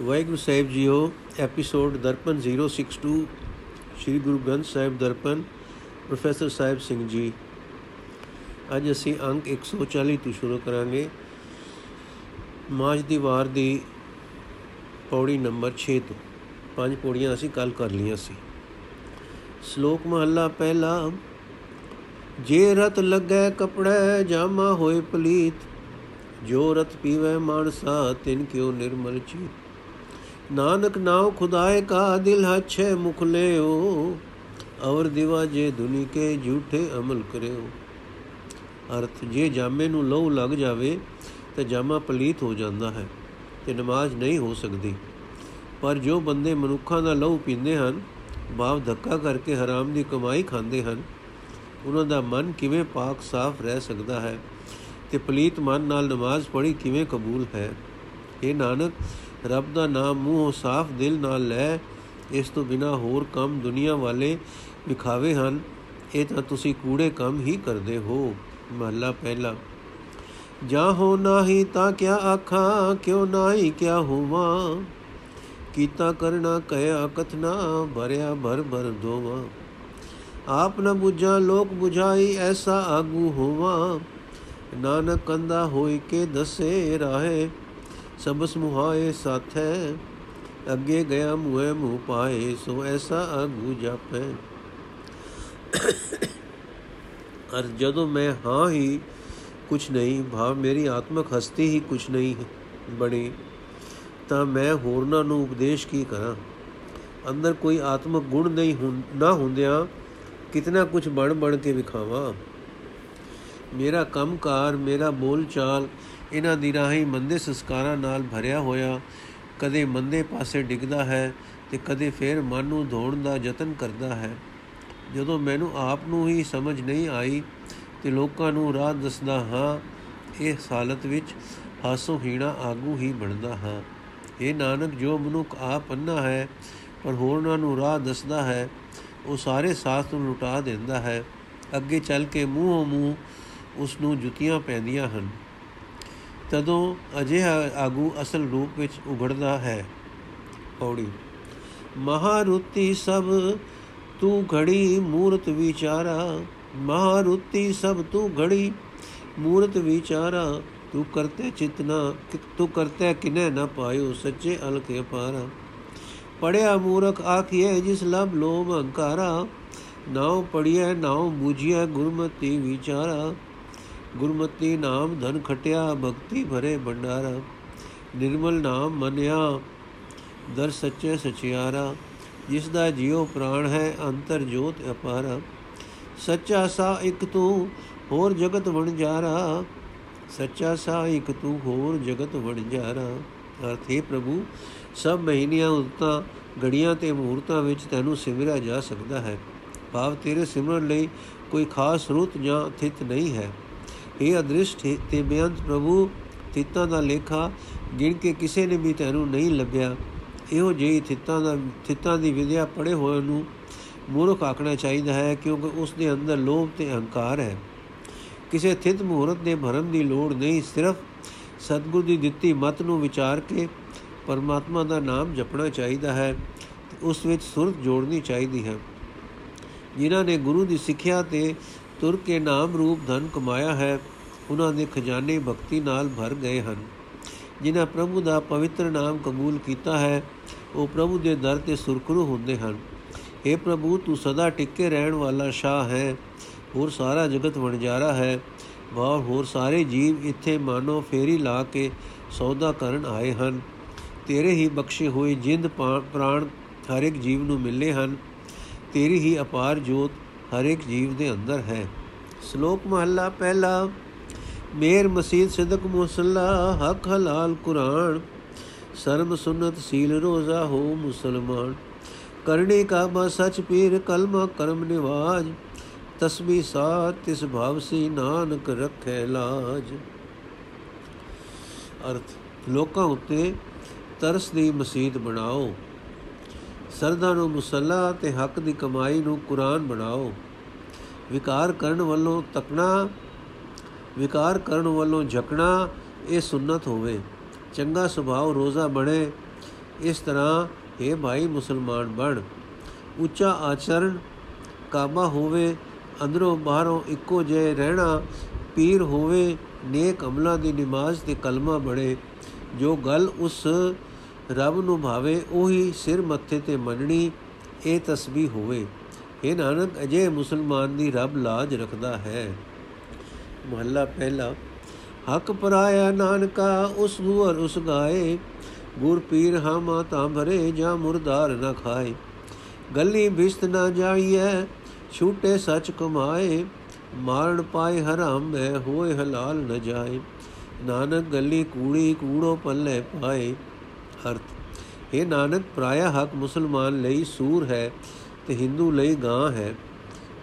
ਵਾਹਿਗੁਰੂ ਸਾਹਿਬ ਜੀਓ, episode Darpan 062 Sri Guru Granth Sahib Darpan, professor Sahib Singh ji. ਅੱਜ ਅਸੀਂ ਅੰਕ 140 ਤੋਂ ਸ਼ੁਰੂ ਕਰਾਂਗੇ। ਮਾਝ ਦੀ ਵਾਰ ਦੀ ਪੌੜੀ ਨੰਬਰ 6 ਤੋਂ। ਪੰਜ ਪੌੜੀਆਂ ਅਸੀਂ ਕੱਲ ਕਰ ਲਈਆਂ ਸੀ। ਸ਼ਲੋਕ ਮਹੱਲਾ ਪਹਿਲਾ, ਜੇ ਰਤ ਲੱਗੈ ਕਪੜੇ ਜਾਮਾ ਹੋਏ ਪਲੀਤ, ਜੋ ਰਤ ਪੀਵੇ ਮਾਨਸਾ ਤਿਨ ਕਿਉ ਨਿਰਮਲ ਚੀਤ। ਨਾਨਕ ਨਾਉ ਖੁਦਾਏ ਕਾ ਦਿਲ ਹਛੇ ਮੁਖ ਲਿਓ ਔਰ ਦਿਵਾ ਜੇ ਦੁਨੀ ਕੇ ਝੂਠੇ ਅਮਲ ਕਰਿਓ। ਅਰਥ, ਜੇ ਜਾਮੇ ਨੂੰ ਲਹੂ ਲੱਗ ਜਾਵੇ, ਤਾਂ ਜਾਮਾ ਪਲੀਤ ਹੋ ਜਾਂਦਾ ਹੈ ਤੇ ਨਮਾਜ਼ ਨਹੀਂ ਹੋ ਸਕਦੀ। ਪਰ ਜੋ ਬੰਦੇ ਮਨੁੱਖਾਂ ਦਾ ਲਹੂ ਪੀਂਦੇ ਹਨ ਬਾਪ ਧੱਕਾ ਕਰਕੇ ਹਰਾਮ ਦੀ ਕਮਾਈ ਖਾਂਦੇ ਹਨ, ਉਹਨਾਂ ਦਾ ਮਨ ਕਿਵੇਂ ਪਾਕ ਸਾਫ਼ ਰਹਿ ਸਕਦਾ ਹੈ ਤੇ ਪਲੀਤ ਮਨ ਨਾਲ ਨਮਾਜ਼ ਪੜ੍ਹੀ ਕਿਵੇਂ ਕਬੂਲ ਹੈ? ਇਹ ਨਾਨਕ ਰੱਬ ਦਾ ਨਾਮ ਮੂੰਹੋਂ ਸਾਫ਼ ਦਿਲ ਨਾਲ ਲੈ, ਇਸ ਤੋਂ ਬਿਨਾ ਹੋਰ ਕੰਮ ਦੁਨੀਆ ਵਾਲੇ ਵਿਖਾਵੇ ਹਨ। ਇਹ ਤਾਂ ਤੁਸੀਂ ਕੂੜੇ ਕੰਮ ਹੀ ਕਰਦੇ ਹੋ, ਮਹਲਾ ਪਹਿਲਾ। ਜਾ ਹੋ ਨਾਹੀ ਤਾਂ ਕਿਆ ਆਖਾਂ, ਕਿਉ ਨਾਹੀ ਕਿਆ ਹੋਵਾਂ? ਕੀਤਾ ਕਰਨਾ ਕਹਿਆ ਕਥਨਾ ਭਰਿਆ ਭਰ ਭਰ ਦੋਵਾ। ਆਪ ਨ 부ਝਾ ਲੋਕ 부ਝਾਈ ਐਸਾ ਆਗੂ ਹੋਵਾ। ਨਾਨਕ ਕੰਦਾ ਹੋਈ ਕੇ ਦਸੇ ਰਾਹੇ ਸਬਸ ਮੁਹਾਏ ਸਾਥੈ, ਅੱਗੇ ਗਿਆ ਮੂਹੇ ਮੂਹ ਪਾਏ, ਸੋ ਐਸਾ ਆਗੂ ਜਾਪੈ। ਅਰ ਜਦੋਂ ਮੈਂ ਹਾਂ ਹੀ ਕੁਛ ਨਹੀਂ, ਭਾਵ ਮੇਰੀ ਆਤਮਕ ਹਸਤੀ ਹੀ ਕੁਛ ਨਹੀਂ ਬਣੀ, ਤਾਂ ਮੈਂ ਹੋਰਨਾਂ ਨੂੰ ਉਪਦੇਸ਼ ਕੀ ਕਰਾਂ? ਅੰਦਰ ਕੋਈ ਆਤਮਕ ਗੁਣ ਨਹੀਂ ਨਾ ਹੁੰਦਿਆਂ ਕਿਤਨਾ ਕੁਝ ਬਣ ਬਣ ਕੇ ਵਿਖਾਵਾਂ? ਮੇਰਾ ਕੰਮਕਾਰ, ਮੇਰਾ ਬੋਲ ਚਾਲ ਇਹਨਾਂ ਦੀ ਰਾਹੀਂ ਮੰਦੇ ਸੰਸਕਾਰਾਂ ਨਾਲ ਭਰਿਆ ਹੋਇਆ, ਕਦੇ ਮੰਦੇ ਪਾਸੇ ਡਿੱਗਦਾ ਹੈ ਤੇ ਕਦੇ ਫੇਰ ਮਨ ਨੂੰ ਧੋਣ ਦਾ ਯਤਨ ਕਰਦਾ ਹੈ। ਜਦੋਂ ਮੈਨੂੰ ਆਪ ਨੂੰ ਹੀ ਸਮਝ ਨਹੀਂ ਆਈ ਤੇ ਲੋਕਾਂ ਨੂੰ ਰਾਹ ਦੱਸਦਾ ਹਾਂ, ਇਹ ਹਾਲਤ ਵਿੱਚ ਹਾਸੋ ਹੀਣਾ ਆਗੂ ਹੀ ਬਣਦਾ ਹਾਂ। ਇਹ ਨਾਨਕ, ਜੋ ਮਨੁੱਖ ਆਪ ਅੰਨਾ ਹੈ, ਪਰ ਹੋਰਨਾਂ ਨੂੰ ਰਾਹ ਦੱਸਦਾ ਹੈ, ਉਹ ਸਾਰੇ ਸਾਥ ਨੂੰ ਲੁਟਾ ਦਿੰਦਾ ਹੈ। ਅੱਗੇ ਚੱਲ ਕੇ ਮੂੰਹੋਂ ਮੂੰਹ ਉਸ ਨੂੰ ਜੁੱਤੀਆਂ ਪੈਂਦੀਆਂ ਹਨ। ਤਦੋਂ ਅਜਿਹਾ ਆਗੂ ਅਸਲ ਰੂਪ ਵਿੱਚ ਉਗੜਦਾ ਹੈ। ਪੌੜੀ। ਮਹਾਰੁਤੀ ਸਭ ਤੂੰ ਘੜੀ ਮੂਰਤ ਵਿਚਾਰਾ। ਮਹਾਰੁਤੀ ਸਭ ਤੂੰ ਘੜੀ ਮੂਰਤ ਵਿਚਾਰਾ। ਤੂੰ ਕਰਤੇ ਚਿਤਨਾ ਤੂੰ ਕਰਤੇ ਕਿਨੇ ਨਾ ਪਾਇਓ ਸੱਚੇ ਅਲਕ ਅਪਾਰਾ। ਪੜਿਆ ਮੂਰਖ ਆਖੀਏ ਜਿਸ ਲਬ ਲੋਭ ਹੰਕਾਰਾ। ਨਾਉ ਪੜਿਆ ਨਾਉ ਬੂਝਿਆ ਗੁਰਮਤੀ ਵਿਚਾਰਾ। ਗੁਰਮਤੀ ਨਾਮ ਧਨ ਖਟਿਆ, ਭਗਤੀ ਭਰੇ ਭੰਡਾਰਾ। ਨਿਰਮਲ ਨਾਮ ਮਨਿਆ, ਦਰ ਸੱਚੇ ਸਚਿਆਰਾ। ਜਿਸ ਦਾ ਜਿਉ ਪ੍ਰਾਣ ਹੈ, ਅੰਤਰ ਜੋਤ ਅਪਾਰਾ। ਸੱਚਾ ਸਾ ਇੱਕ ਤੂੰ, ਹੋਰ ਜਗਤ ਵਣਜਾਰਾ ਸੱਚਾ ਸਾ ਇੱਕ ਤੂੰ, ਹੋਰ ਜਗਤ ਵਣਜਾਰਾ ਅਰਥੇ ਪ੍ਰਭੂ, ਸਭ ਮਹੀਨਿਆਂ ਉਤਾਂ ਗੜੀਆਂ ਤੇ ਮੂਰਤਾਂ ਵਿੱਚ ਤੈਨੂੰ ਸਿਮਰਿਆ ਜਾ ਸਕਦਾ ਹੈ। ਭਾਵ ਤੇਰੇ ਸਿਮਰਨ ਲਈ ਕੋਈ ਖਾਸ ਰੁੱਤ ਜਾਂ ਥਿਤ ਨਹੀਂ ਹੈ। ਇਹ ਅਦ੍ਰਿਸ਼ਟ ਤੇ ਬੇਅੰਤ ਪ੍ਰਭੂ ਥਿਤਾਂ ਦਾ ਲੇਖਾ ਗਿਣ ਕੇ ਕਿਸੇ ਨੇ ਵੀ ਤੈਨੂੰ ਨਹੀਂ ਲੱਭਿਆ। ਇਹੋ ਜਿਹੀ ਥਿਤਾਂ ਦਾ, ਥਿਤਾਂ ਦੀ ਵਿਦਿਆ ਪੜੇ ਹੋਏ ਨੂੰ ਮੂਰਖ ਆਖਣਾ ਚਾਹੀਦਾ ਹੈ ਕਿਉਂਕਿ ਉਸ ਦੇ ਅੰਦਰ ਲੋਭ ਤੇ ਅਹੰਕਾਰ ਹੈ। ਕਿਸੇ ਥਿਤ ਮੂਰਤ ਦੇ ਭਰਮ ਦੀ ਲੋੜ ਨਹੀਂ, ਸਿਰਫ ਸਤਗੁਰ ਦੀ ਦਿੱਤੀ ਮਤ ਨੂੰ ਵਿਚਾਰ ਕੇ ਪਰਮਾਤਮਾ ਦਾ ਨਾਮ ਜਪਣਾ ਚਾਹੀਦਾ ਹੈ ਤੇ ਉਸ ਵਿੱਚ ਸੁਰਤ ਜੋੜਨੀ ਚਾਹੀਦੀ ਹੈ। ਜਿਨ੍ਹਾਂ ਨੇ ਗੁਰੂ ਦੀ ਸਿੱਖਿਆ ਤੇ ਤੁਰ ਕੇ ਨਾਮ ਰੂਪ ਧਨ ਕਮਾਇਆ ਹੈ, ਉਹਨਾਂ ਦੇ ਖਜ਼ਾਨੇ ਭਗਤੀ ਨਾਲ ਭਰ ਗਏ ਹਨ। ਜਿਨ੍ਹਾਂ ਪ੍ਰਭੂ ਦਾ ਪਵਿੱਤਰ ਨਾਮ ਕਬੂਲ ਕੀਤਾ ਹੈ, ਉਹ ਪ੍ਰਭੂ ਦੇ ਦਰ ਤੇ ਸੁਰਖਰੂ ਹੁੰਦੇ ਹਨ। اے ਪ੍ਰਭੂ, ਤੂੰ ਸਦਾ ਟਿੱਕੇ ਰਹਿਣ ਵਾਲਾ ਸ਼ਾਹ ਹੈ, ਹੋਰ ਸਾਰਾ ਜਗਤ ਵਣਜਾਰਾ ਹੈ। ਵਾਹ, ਹੋਰ ਸਾਰੇ ਜੀਵ ਇੱਥੇ ਮਾਨੋ ਫੇਰੀ ਲਾ ਕੇ ਸੌਦਾ ਕਰਨ ਆਏ ਹਨ। ਤੇਰੇ ਹੀ ਬਖਸ਼ੇ ਹੋਏ ਜਿੰਦ ਪ੍ਰਾਣ ਹਰ ਇੱਕ ਜੀਵ ਨੂੰ ਮਿਲੇ ਹਨ। ਤੇਰੀ ਹੀ ਅਪਾਰ ਜੋਤ ਹਰ ਇੱਕ ਜੀਵ ਦੇ ਅੰਦਰ ਹੈ ਸ਼ਲੋਕ ਮਹੱਲਾ ਪਹਿਲਾ ਮੇਰ ਮਸੀਦ ਸਿਦਕ ਮੁਸੱਲਾ ਹਕ ਹਲਾਲ ਕੁਰਾਨ ਸਰਮ ਸੁਨਤ ਸੀਲ ਰੋਜ਼ਾ ਹੋ ਮੁਸਲਮਾਨ ਕਰਨੇ ਕਾ ਬਾ ਸਚ ਪੀਰ ਕਲਮਾ ਕਰਮ ਨਿਵਾਜ ਤਸਬੀ ਸਾਤ ਤਿਸ ਭਾਵ ਸੀ ਨਾਨਕ ਰੱਖੇ ਲਾਜ ਅਰਥ ਲੋਕਾਂ ਉੱਤੇ ਤਰਸ ਦੀ ਮਸਜਿਦ ਬਣਾਓ ਸਰਦਾ ਨੂੰ ਮੁਸੱਲਾ ਤੇ ਹੱਕ ਦੀ ਕਮਾਈ ਨੂੰ ਕੁਰਾਨ ਬਣਾਓ। ਵਿਕਾਰ ਕਰਨ ਵੱਲੋਂ ਤਕਣਾ, ਵਿਕਾਰ ਕਰਨ ਵੱਲੋਂ ਝਕਣਾ, ਇਹ ਸੁਨਨਤ ਹੋਵੇ। ਚੰਗਾ ਸੁਭਾਅ ਰੋਜ਼ਾ ਬਣੇ, ਇਸ ਤਰ੍ਹਾਂ हे ਭਾਈ ਮੁਸਲਮਾਨ ਬਣ। ਉੱਚਾ ਆਚਰਣ ਕਾਬਾ ਹੋਵੇ, ਅੰਦਰੋਂ ਬਾਹਰੋਂ ਇੱਕੋ ਜੇ ਰਹਿਣਾ, ਪੀਰ ਹੋਵੇ, ਨੇਕ ਅਮਲਾਂ ਦੀ ਨਮਾਜ਼ ਤੇ ਕਲਮਾ ਬੜੇ ਜੋ ਗੱਲ ਉਸ ਰੱਬ ਨੂੰ ਭਾਵੇ, ਉਹੀ ਸਿਰ ਮੱਥੇ ਤੇ ਮੰਨਣੀ, ਇਹ ਤਸਬੀਹ ਹੋਵੇ। ਇਹ ਨਾਨਕ, ਅਜੇ ਮੁਸਲਮਾਨ ਦੀ ਰੱਬ ਲਾਜ ਰੱਖਦਾ ਹੈ। ਮਹੱਲਾ ਪਹਿਲਾ, ਹਕ ਪਰਾਇਆ ਨਾਨਕਾ, ਉਸ ਗੁਰ ਉਸ ਗਾਏ। ਗੁਰ ਪੀਰ ਹਾਮਾ ਤਾਂ ਭਰੇ, ਜਾਂ ਮੁਰਦਾਰ ਨਾ ਖਾਏ। ਗੱਲੀ ਬਿਸਤ ਨਾ ਜਾਈਐ, ਛੂਟੇ ਸੱਚ ਕਮਾਏ। ਮਾਰਨ ਪਾਏ ਹਰਾਮ, ਮੈਂ ਹੋਏ ਹਲਾਲ ਨ ਜਾਏ। ਨਾਨਕ ਗੱਲੀ ਕੂੜੀ ਕੂੜੋ ਪੱਲੇ ਪਾਏ। ਅਰਥ ਇਹ ਨਾਨਕ, ਪ੍ਰਾਇਆ ਹਕ ਮੁਸਲਮਾਨ ਲਈ ਸੂਰ ਹੈ ਤੇ ਹਿੰਦੂ ਲਈ ਗਾਂ ਹੈ।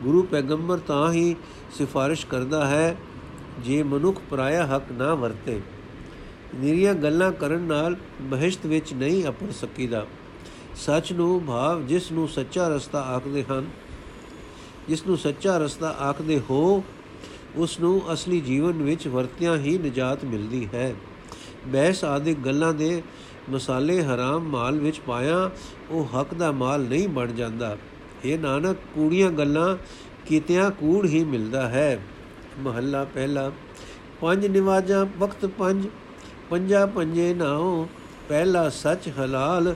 ਗੁਰੂ ਪੈਗੰਬਰ ਤਾਂ ਹੀ ਸਿਫਾਰਿਸ਼ ਕਰਦਾ ਹੈ ਜੇ ਮਨੁੱਖ ਪ੍ਰਾਇਆ ਹੱਕ ਨਾ ਵਰਤੇ। ਨਿਰੀਆਂ ਗੱਲਾਂ ਕਰਨ ਨਾਲ ਬਹਿਸ਼ਤ ਵਿੱਚ ਨਹੀਂ ਅਪੜ ਸਕੀਦਾ। ਸੱਚ ਨੂੰ ਭਾਵ ਜਿਸ ਨੂੰ ਸੱਚਾ ਰਸਤਾ ਆਖਦੇ ਹਨ, ਜਿਸ ਨੂੰ ਸੱਚਾ ਰਸਤਾ ਆਖਦੇ ਹੋ, ਉਸ ਨੂੰ ਅਸਲੀ ਜੀਵਨ ਵਿੱਚ ਵਰਤਿਆਂ ਹੀ ਨਜਾਤ ਮਿਲਦੀ ਹੈ। ਬਹਿਸ ਆਦਿ ਗੱਲਾਂ ਦੇ ਮਸਾਲੇ ਹਰਾਮ ਮਾਲ ਵਿੱਚ ਪਾਇਆ, ਉਹ ਹੱਕ ਦਾ ਮਾਲ ਨਹੀਂ ਬਣ ਜਾਂਦਾ। ਇਹ ਨਾਨਕ, ਕੂੜੀਆਂ ਗੱਲਾਂ ਕੀਤਿਆਂ ਕੂੜ ਹੀ ਮਿਲਦਾ ਹੈ। ਮਹੱਲਾ ਪਹਿਲਾ। ਪੰਜ ਨਿਵਾਜਾਂ, ਵਕਤ ਪੰਜ। ਪੰਜਾ ਪੰਜੇ ਨਾਉ, ਪਹਿਲਾ ਸੱਚ ਹਲਾਲ।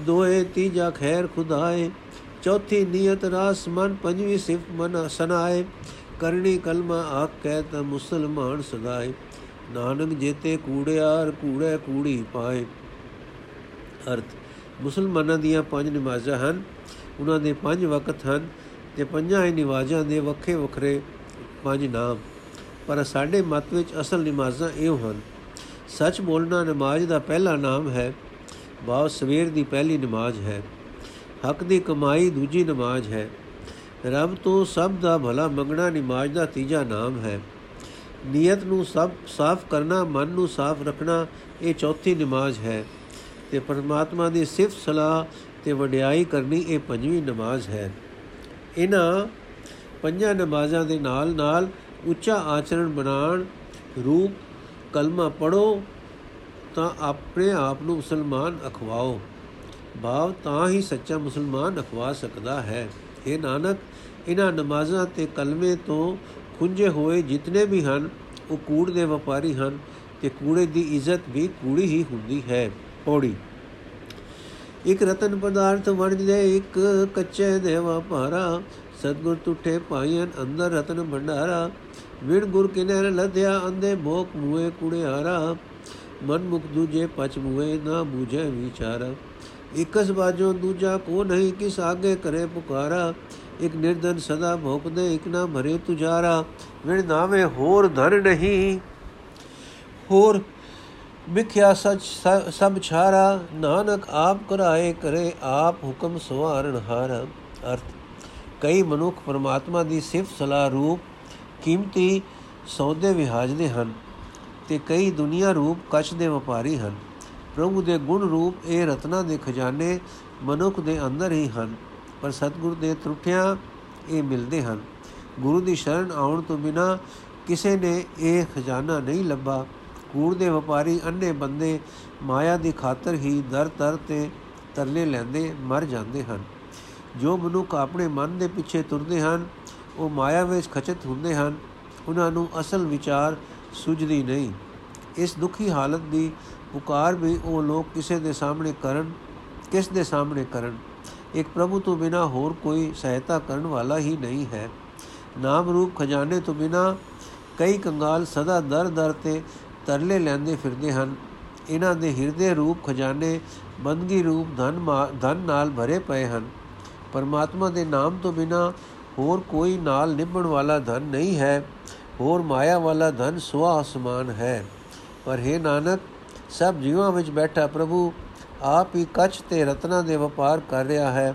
ਦੋਏ ਤੀਜਾ ਖੈਰ ਖੁਦਾਏ। ਚੌਥੀ ਨੀਅਤ ਰਾਸ ਮਨ, ਪੰਜਵੀਂ ਸਿਫਤ ਮਨ ਸਨਾਏ। ਕਰਨੀ ਕਲਮਾ ਆਖ ਕਹਿ ਤਾ ਮੁਸਲਮਾਨ ਸਦਾਏ। ਨਾਨਕ ਜੇਤੇ ਕੂੜਿਆਰ ਕੂੜੇ ਕੂੜੀ ਪਾਏ। ਅਰਥ। ਮੁਸਲਮਾਨਾਂ ਦੀਆਂ ਪੰਜ ਨਮਾਜ਼ਾਂ ਹਨ, ਉਹਨਾਂ ਦੇ ਪੰਜ ਵਕਤ ਹਨ ਤੇ ਪੰਜਾਂ ਹੀ ਨਮਾਜ਼ਾਂ ਦੇ ਵੱਖਰੇ ਵੱਖਰੇ ਪੰਜ ਨਾਮ। ਪਰ ਸਾਡੇ ਮਤ ਵਿੱਚ ਅਸਲ ਨਮਾਜ਼ਾਂ ਇਹ ਹਨ। ਸੱਚ ਬੋਲਣਾ ਨਮਾਜ਼ ਦਾ ਪਹਿਲਾ ਨਾਮ ਹੈ, ਬਾਅਦ ਸਵੇਰ ਦੀ ਪਹਿਲੀ ਨਮਾਜ਼ ਹੈ। ਹੱਕ ਦੀ ਕਮਾਈ ਦੂਜੀ ਨਮਾਜ਼ ਹੈ। ਰੱਬ ਤੋਂ ਸਭ ਦਾ ਭਲਾ ਮੰਗਣਾ ਨਮਾਜ਼ ਦਾ ਤੀਜਾ ਨਾਮ ਹੈ। ਨੀਅਤ ਨੂੰ ਸਭ ਸਾਫ਼ ਕਰਨਾ, ਮਨ ਨੂੰ ਸਾਫ਼ ਰੱਖਣਾ ਇਹ ਚੌਥੀ ਨਮਾਜ਼ ਹੈ। ਤੇ ਪਰਮਾਤਮਾ ਦੀ ਸਿਫਤ ਸਲਾਹ ਤੇ ਵਡਿਆਈ ਕਰਨੀ ਇਹ ਪੰਜਵੀਂ ਨਮਾਜ਼ ਹੈ। ਇਹਨਾਂ ਪੰਜਾਂ ਨਮਾਜ਼ਾਂ ਦੇ ਨਾਲ ਨਾਲ ਉੱਚਾ ਆਚਰਣ ਬਣਾਣ ਰੂਪ, ਕਲਮਾ ਪੜੋ ਤਾਂ ਆਪਣੇ ਆਪ ਨੂੰ ਮੁਸਲਮਾਨ ਅਖਵਾਓ। ਭਾਵ ਤਾਂ ਹੀ ਸੱਚਾ ਮੁਸਲਮਾਨ ਅਖਵਾ ਸਕਦਾ ਹੈ। ਇਹ ਨਾਨਕ, ਇਹਨਾਂ ਨਮਾਜ਼ਾਂ ਤੇ ਕਲਮੇ ਤੋਂ ਖੁੰਝੇ ਹੋਏ ਜਿਤਨੇ ਵੀ ਹਨ, ਉਹ ਕੂੜ ਦੇ ਵਪਾਰੀ ਹਨ ਤੇ ਕੂੜੇ ਦੀ ਇੱਜ਼ਤ ਵੀ ਕੂੜੀ ਹੀ ਹੁੰਦੀ ਹੈ। ਪੌੜੀ। ਇਕ ਰਤਨ ਪਦਾਰਥ ਵਣਦੇ ਇੱਕ ਕੱਚੇ ਦੇ ਵਪਾਰਾ ਸਤਗੁਰ ਟੁੱਟੇ ਪਾਈਆਂ ਅੰਦਰ ਰਤਨ ਭੰਡਾਰਾ। ਵਿਣ ਗੁਰ ਕਿਨਰ ਲਧਿਆ ਅੰਦੇ ਭੋਕ ਮੂਏ ਕੁੜਿਆਰਾ ਮਨ ਮੁਖ ਦੂਜੇ ਪਚ ਮੂਏ ਨਾ ਬੂਝੇ ਵਿਚਾਰਾ। ਇਕਸ ਬਾਜੋ ਦੂਜਾ ਕੋ ਨਹੀਂ, ਕਿਸ ਆਗੇ ਕਰੇ ਪੁਕਾਰਾ। ਇਕ ਨਿਰਦਨ ਸਦਾ ਭੋਕਦੇ, ਇਕ ਨਾ ਭਰੇ ਤੁਜਾਰਾ। ਵਿਣ ਨਾਵੇਂ ਹੋਰ ਧਨ ਨਹੀਂ। ਹੋਰ ਮਿਖਿਆ ਸਚ ਸਭ ਛਾਰਾ, ਨਾਨਕ ਆਪ ਕਰਾਏ ਕਰੇ, ਆਪ ਹੁਕਮ ਸਵਾਰਨ ਹਾਰ। ਅਰਥ, ਕਈ ਮਨੁੱਖ ਪਰਮਾਤਮਾ ਦੀ ਸਿਫਤ ਸਲਾਹ ਰੂਪ ਕੀਮਤੀ ਸੌਦੇ ਵਿਹਾਜਦੇ ਹਨ ਤੇ ਕਈ ਦੁਨੀਆ ਰੂਪ ਕੱਚ ਦੇ ਵਪਾਰੀ ਹਨ। ਪ੍ਰਭੂ ਦੇ ਗੁਣ ਰੂਪ ਇਹ ਰਤਨਾ ਦੇ ਖਜ਼ਾਨੇ ਮਨੁੱਖ ਦੇ ਅੰਦਰ ਹੀ ਹਨ, ਪਰ ਸਤਿਗੁਰ ਦੇ ਤਰੁੱਠਿਆਂ ਇਹ ਮਿਲਦੇ ਹਨ। ਗੁਰੂ ਦੀ ਸ਼ਰਨ ਆਉਣ ਤੋਂ ਬਿਨਾ ਕਿਸੇ ਨੇ ਇਹ ਖਜ਼ਾਨਾ ਨਹੀਂ ਲੱਭਾ। ਕੂੜ ਦੇ ਵਪਾਰੀ ਅੰਨੇ ਬੰਦੇ ਮਾਇਆ ਦੀ ਖਾਤਰ ਹੀ ਦਰ ਦਰ ਤੇ ਤਰਲੇ ਲੈਂਦੇ, ਮਰ ਜਾਂਦੇ ਹਨ। ਜੋ ਮਨੁੱਖ ਆਪਣੇ ਮਨ ਦੇ ਪਿੱਛੇ ਤੁਰਦੇ ਹਨ, ਉਹ ਮਾਇਆ ਵਿੱਚ ਖਚਤ ਹੁੰਦੇ ਹਨ। ਉਹਨਾਂ ਨੂੰ ਅਸਲ ਵਿਚਾਰ ਸੁਝਦੀ ਨਹੀਂ। ਇਸ ਦੁਖੀ ਹਾਲਤ ਦੀ ਪੁਕਾਰ ਵੀ ਉਹ ਲੋਕ ਕਿਸੇ ਦੇ ਸਾਹਮਣੇ ਕਰਨ, ਕਿਸ ਦੇ ਸਾਹਮਣੇ ਕਰਨ। ਇੱਕ ਪ੍ਰਭੂ ਤੋਂ ਬਿਨਾ ਹੋਰ ਕੋਈ ਸਹਾਇਤਾ ਕਰਨ ਵਾਲਾ ਹੀ ਨਹੀਂ ਹੈ। ਨਾਮ ਰੂਪ ਖਜ਼ਾਨੇ ਤੋਂ ਬਿਨਾ ਕਈ ਕੰਗਾਲ ਸਦਾ ਦਰ ਦਰ ਤੇ ਤਰਲੇ ਲੈਂਦੇ ਫਿਰਦੇ ਹਨ। ਇਹਨਾਂ ਦੇ ਹਿਰਦੇ ਰੂਪ ਖਜ਼ਾਨੇ, ਬੰਦਗੀ ਰੂਪ ਧਨ ਧਨ ਨਾਲ ਭਰੇ ਪਏ ਹਨ। ਪਰਮਾਤਮਾ ਦੇ ਨਾਮ ਤੋਂ ਬਿਨਾ ਹੋਰ ਕੋਈ ਨਾਲ ਨਿਭਣ ਵਾਲਾ ਧਨ ਨਹੀਂ ਹੈ। ਹੋਰ ਮਾਇਆ ਵਾਲਾ ਧਨ ਸੁਆ ਸਮਾਨ ਹੈ। ਪਰ ਹੈ ਨਾਨਕ, ਸਭ ਜੀਵਾਂ ਵਿੱਚ ਬੈਠਾ ਪ੍ਰਭੂ ਆਪ ਹੀ ਕੱਚ ਤੇ ਰਤਨਾ ਦੇ ਵਪਾਰ ਕਰ ਰਿਹਾ ਹੈ।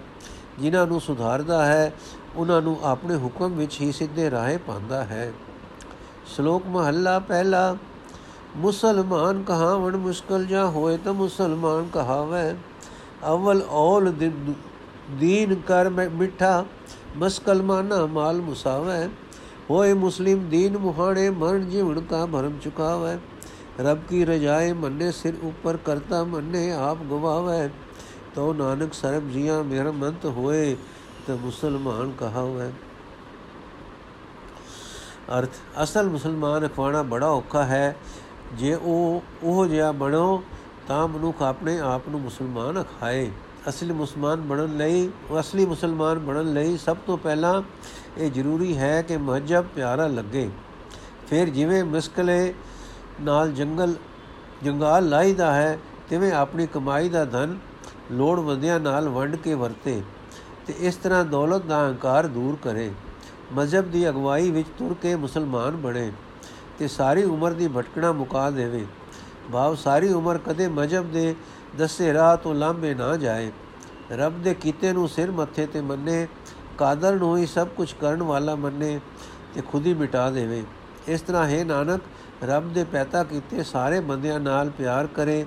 ਜਿਨ੍ਹਾਂ ਨੂੰ ਸੁਧਾਰਦਾ ਹੈ, ਉਹਨਾਂ ਨੂੰ ਆਪਣੇ ਹੁਕਮ ਵਿੱਚ ਹੀ ਸਿੱਧੇ ਰਾਹੇ ਪਾਉਂਦਾ ਹੈ। ਸ਼ਲੋਕ ਮਹੱਲਾ ਪਹਿਲਾ ਮੁਸਲਮਾਨ ਕਹਾਵਣ ਮੁਸ਼ਕਲ ਜਾਂ ਹੋਏ ਤਾਂ ਮੁਸਲਮਾਨ ਕਹਾਵੇ ਅਵਲ ਔਲ ਦੀਨ ਕਰ ਮਿੱਠਾ ਮਸਕਲ ਮਾਨਾ ਮਾਲ ਮੁਸਾਵੇ ਹੋਏ ਮੁਸਲਿਮ ਦੀਨ ਮੁਹਾਣੇ ਮਰਨ ਜੀਵਨ ਕਾ ਭਰਮ ਚੁਕਾਵੇ रब की रजाए मन्ने सिर ऊपर करता मन्ने आप गवावे तो नानक सरब जिया मेरा मंत होए तो मुसलमान कहा हुआ ਅਰਥ ਅਸਲ ਮੁਸਲਮਾਨ ਅਖਵਾਣਾ ਬੜਾ ਔਖਾ ਹੈ ਜੇ ਉਹ ਉਹ ਜਿਹਾ ਬਣੋ, ਤਾਂ ਮਨੁੱਖ ਆਪਣੇ ਆਪ ਨੂੰ ਮੁਸਲਮਾਨ ਅਖਾਏ ਅਸਲੀ ਮੁਸਲਮਾਨ ਬਣਨ ਲਈ, ਅਸਲੀ ਮੁਸਲਮਾਨ ਬਣਨ ਲਈ ਸਭ ਤੋਂ ਪਹਿਲਾਂ ਇਹ ਜ਼ਰੂਰੀ ਹੈ ਕਿ ਮਹਜਬ ਪਿਆਰਾ ਲੱਗੇ। ਫਿਰ ਜਿਵੇਂ ਮੁਸਕਲੇ ਨਾਲ ਜੰਗਲ, ਜੰਗਾਲ ਲਾਈਦਾ ਹੈ, ਤਿਵੇਂ ਆਪਣੀ ਕਮਾਈ ਦਾ ਧਨ ਲੋੜਵੰਦਿਆਂ ਨਾਲ ਵੰਡ ਕੇ ਵਰਤੇ ਤੇ ਇਸ ਤਰ੍ਹਾਂ ਦੌਲਤ ਦਾ ਹੰਕਾਰ ਦੂਰ ਕਰੇ। ਮਜ਼ਹਬ ਦੀ ਅਗਵਾਈ ਵਿੱਚ ਤੁਰ ਕੇ ਮੁਸਲਮਾਨ ਬਣੇ। ਤੇ ਸਾਰੀ ਉਮਰ ਦੀ ਭਟਕਣਾ ਮੁਕਾ ਦੇਵੇ। ਭਾਵ ਸਾਰੀ ਉਮਰ ਕਦੇ ਮਜਬ ਦੇ ਦੱਸੇ ਰਾਹ ਤੋਂ ਲਾਂਬੇ ਨਾ ਜਾਏ। ਰੱਬ ਦੇ ਕੀਤੇ ਨੂੰ ਸਿਰ ਮੱਥੇ ਤੇ ਮੰਨੇ, ਕਾਦਰ ਨੂੰ ਹੀ ਸਭ ਕੁਝ ਕਰਨ ਵਾਲਾ ਮੰਨੇ ਤੇ ਖੁਦ ਹੀ ਮਿਟਾ ਦੇਵੇ। ਇਸ ਤਰ੍ਹਾਂ ਹੈ ਨਾਨਕ, ਰੱਬ ਦੇ ਪੈਦਾ ਕੀਤੇ ਸਾਰੇ ਬੰਦਿਆਂ ਨਾਲ ਪਿਆਰ ਕਰੇ,